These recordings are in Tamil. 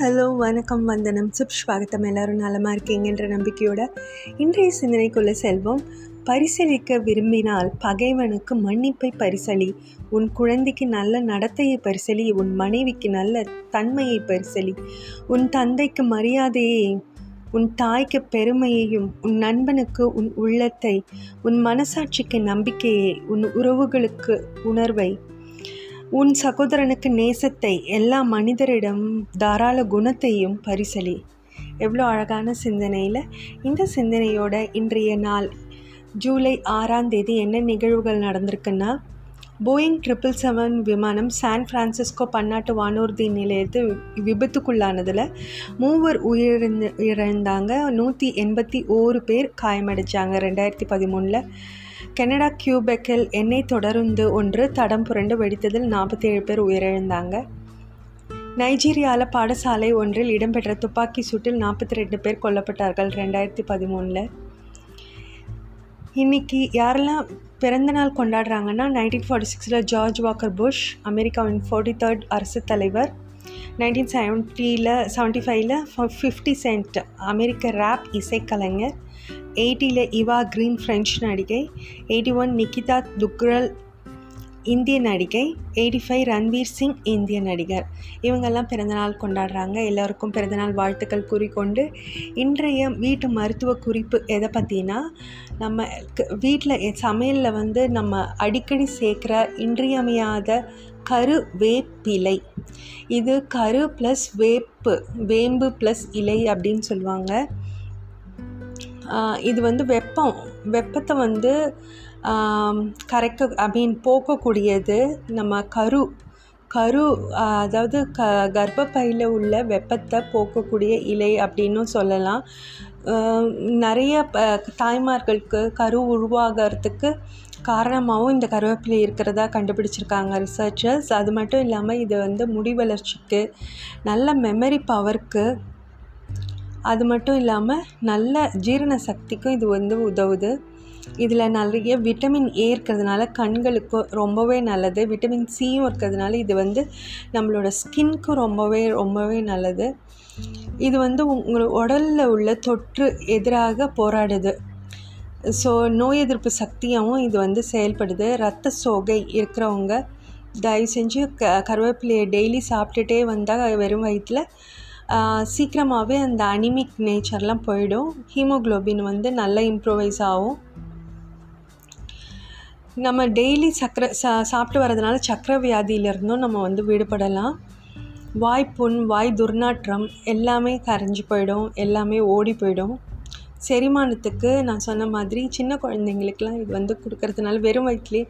ஹலோ வணக்கம் வந்தனம். சுப்ஸ்வாகத்தம் எல்லாரும் நலமாக இருக்கீங்கன்ற நம்பிக்கையோட இன்றைய சிந்தனைக்குள்ள செல்வம். பரிசளிக்க விரும்பினால் பகைவனுக்கு மன்னிப்பை பரிசளி. உன் குழந்தைக்கு நல்ல நடத்தையை பரிசளி. உன் மனைவிக்கு நல்ல தன்மையை பரிசளி. உன் தந்தைக்கு மரியாதையை உன் தாய்க்கு பெருமையையும் உன் நண்பனுக்கு உன் உள்ளத்தை உன் மனசாட்சிக்கு நம்பிக்கையை உன் உறவுகளுக்கு உணர்வை உன் சகோதரனுக்கு நேசத்தை எல்லா மனிதரிடம் தாராள குணத்தையும் பரிசலி. எவ்வளோ அழகான சிந்தனையில். இந்த சிந்தனையோட இன்றைய நாள் ஜூலை ஆறாம் தேதி என்ன நிகழ்வுகள் நடந்திருக்குன்னா போயிங் ட்ரிபிள் செவன் விமானம் சான் ஃப்ரான்சிஸ்கோ பன்னாட்டு வானூர்தி நிலையத்து விபத்துக்குள்ளானதில் மூவர் உயிரிழந்து இழந்தாங்க நூற்றி எண்பத்தி ஓரு பேர் காயமடைச்சாங்க ரெண்டாயிரத்தி பதிமூணில் கனடா கியூபெக்கில் எண்ணெய் தொடருந்து ஒன்று தடம் புரண்டு வெடித்ததில் நாற்பத்தேழு பேர் உயிரிழந்தாங்க. நைஜீரியாவில் பாடசாலை ஒன்றில் இடம்பெற்ற துப்பாக்கி சூட்டில் நாற்பத்தி ரெண்டு பேர் கொல்லப்பட்டார்கள். ரெண்டாயிரத்தி பதிமூணில் இன்றைக்கி யாரெல்லாம் பிறந்தநாள் கொண்டாடுறாங்கன்னா நைன்டீன் ஃபார்ட்டி சிக்ஸில் ஜார்ஜ் வாக்கர் புஷ் அமெரிக்காவின் ஃபார்ட்டி தேர்ட் அரசு தலைவர் நைன்டீன் செவன்ட்டியில் செவன்ட்டி ஃபைவ்ல ஃபிஃப்டி சென்ட் அமெரிக்க ரேப் இசைக்கலைஞர் எயிட்டியில் இவா கிரீன் ஃப்ரெஞ்ச் நடிகை எயிட்டி ஒன் நிக்கிதா துக்ரல் இந்திய நடிகை எயிட்டி ஃபைவ் ரன்வீர் சிங் இந்திய நடிகர். இவங்கெல்லாம் பிறந்தநாள் கொண்டாடுறாங்க. எல்லோருக்கும் பிறந்தநாள் வாழ்த்துக்கள் கூறிக்கொண்டு இன்றைய வீட்டு மருத்துவ குறிப்பு எதை பற்றினா நம்ம வீட்டில் சமையலில் வந்து நம்ம அடிக்கடி சேர்க்குற இன்றியமையாத கரு வேப்பிலை. இது கரு ப்ளஸ் வேப்பு வேம்பு ப்ளஸ் இலை அப்படின்னு சொல்லுவாங்க. இது வந்து வெப்பம். வெப்பத்தை வந்து கரைக்க ஐ மீன் போக்கக்கூடியது நம்ம கரு. கரு அதாவது க கர்ப்பப்பையில் உள்ள வெப்பத்தை போக்கக்கூடிய இலை அப்படின்னும் சொல்லலாம். நிறைய தாய்மார்களுக்கு கரு உருவாகிறதுக்கு காரணமாகவும் இந்த கருவேப்பிலை இருக்கிறதா கண்டுபிடிச்சிருக்காங்க ரிசர்ச்சர்ஸ் அது மட்டும் இல்லாமல் இது வந்து முடி வளர்ச்சிக்கு நல்ல மெமரி பவருக்கு அது மட்டும் இல்லாமல் நல்ல ஜீரண சக்திக்கும் இது வந்து உதவுது. இதில் நிறைய விட்டமின் ஏ இருக்கிறதுனால கண்களுக்கு ரொம்பவே நல்லது. விட்டமின் சியும் இருக்கிறதுனால இது வந்து நம்மளோட ஸ்கின்க்கும் ரொம்பவே ரொம்பவே நல்லது. இது வந்து உங்கள் உடலில் உள்ள தொற்று எதிராக போராடுது. ஸோ நோய் எதிர்ப்பு சக்தியாகவும் இது வந்து செயல்படுது. ரத்த சோகை இருக்கிறவங்க தயவு செஞ்சு க கருவேப்பிலையை டெய்லி சாப்பிட்டுட்டே வந்தால் வெறும் வயிற்றில் சீக்கிரமாகவே அந்த அனிமிக் நேச்சர்லாம் போயிடும். ஹீமோக்ளோபின் வந்து நல்லா இம்ப்ரூவைஸ் ஆகும். நம்ம டெய்லி சக்கரை சா சாப்பிட்டு வரதுனால சக்கரை வியாதியிலிருந்தும் நம்ம வந்து விடுபடலாம். வாய் புண் வாய் துர்நாற்றம் எல்லாமே கரைஞ்சி போயிடும். எல்லாமே ஓடி போயிடும். செரிமானத்துக்கு நான் சொன்ன மாதிரி சின்ன குழந்தைங்களுக்கெலாம் இது வந்து கொடுக்கறதுனால வெறும் வயிற்றுலே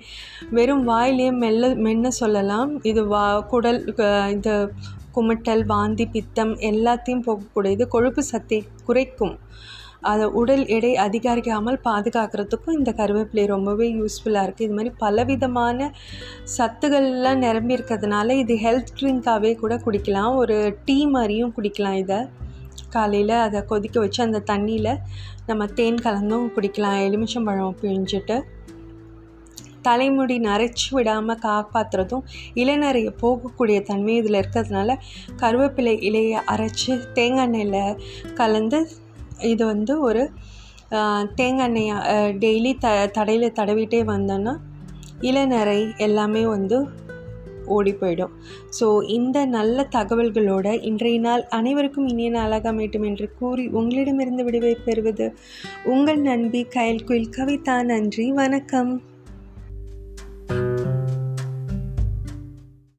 வெறும் வாயிலே மெல்ல மென்ன சொல்லலாம். இது வா குடல் இந்த குமட்டல் வாந்தி பித்தம் எல்லாத்தையும் போகக்கூடியது கொழுப்பு சத்தை குறைக்கும். அதை உடல் எடை அதிகரிக்காமல் பாதுகாக்கிறதுக்கும் இந்த கருவேப்பிலை ரொம்பவே யூஸ்ஃபுல்லாக இருக்குது இது மாதிரி பலவிதமான சத்துக்கள்லாம் நிரம்பி இருக்கிறதுனால இது ஹெல்த் ட்ரிங்காகவே கூட குடிக்கலாம். ஒரு டீ மாதிரியும் குடிக்கலாம் இதை. காலையில் அதை கொதிக்க வச்சு அந்த தண்ணியில் நம்ம தேன் கலந்தும் குடிக்கலாம். எலுமிச்சம்பழம் பிழிஞ்சிட்டு தலைமுடி நரைச்சி விடாமல் காப்பாற்றுறதும் இளநறைய போகக்கூடிய தன்மை இதில் இருக்கிறதுனால கருவேப்பிலை இலையை அரைச்சி தேங்காய் எண்ணெயில் கலந்து இது வந்து ஒரு தேங்காய் எண்ணெயை டெய்லி த தடையில் தடவிட்டே வந்தோன்னா இளநரை எல்லாமே வந்து ஓடி போயிடும். ஸோ இந்த நல்ல தகவல்களோட இன்றைய நாள் அனைவருக்கும் இனிய நாளாக அமையட்டும் என்று கூறி உங்களிடமிருந்து விடுவை பெறுவது உங்கள் நண்பி கயல் குயில் கவிதா. நன்றி வணக்கம்.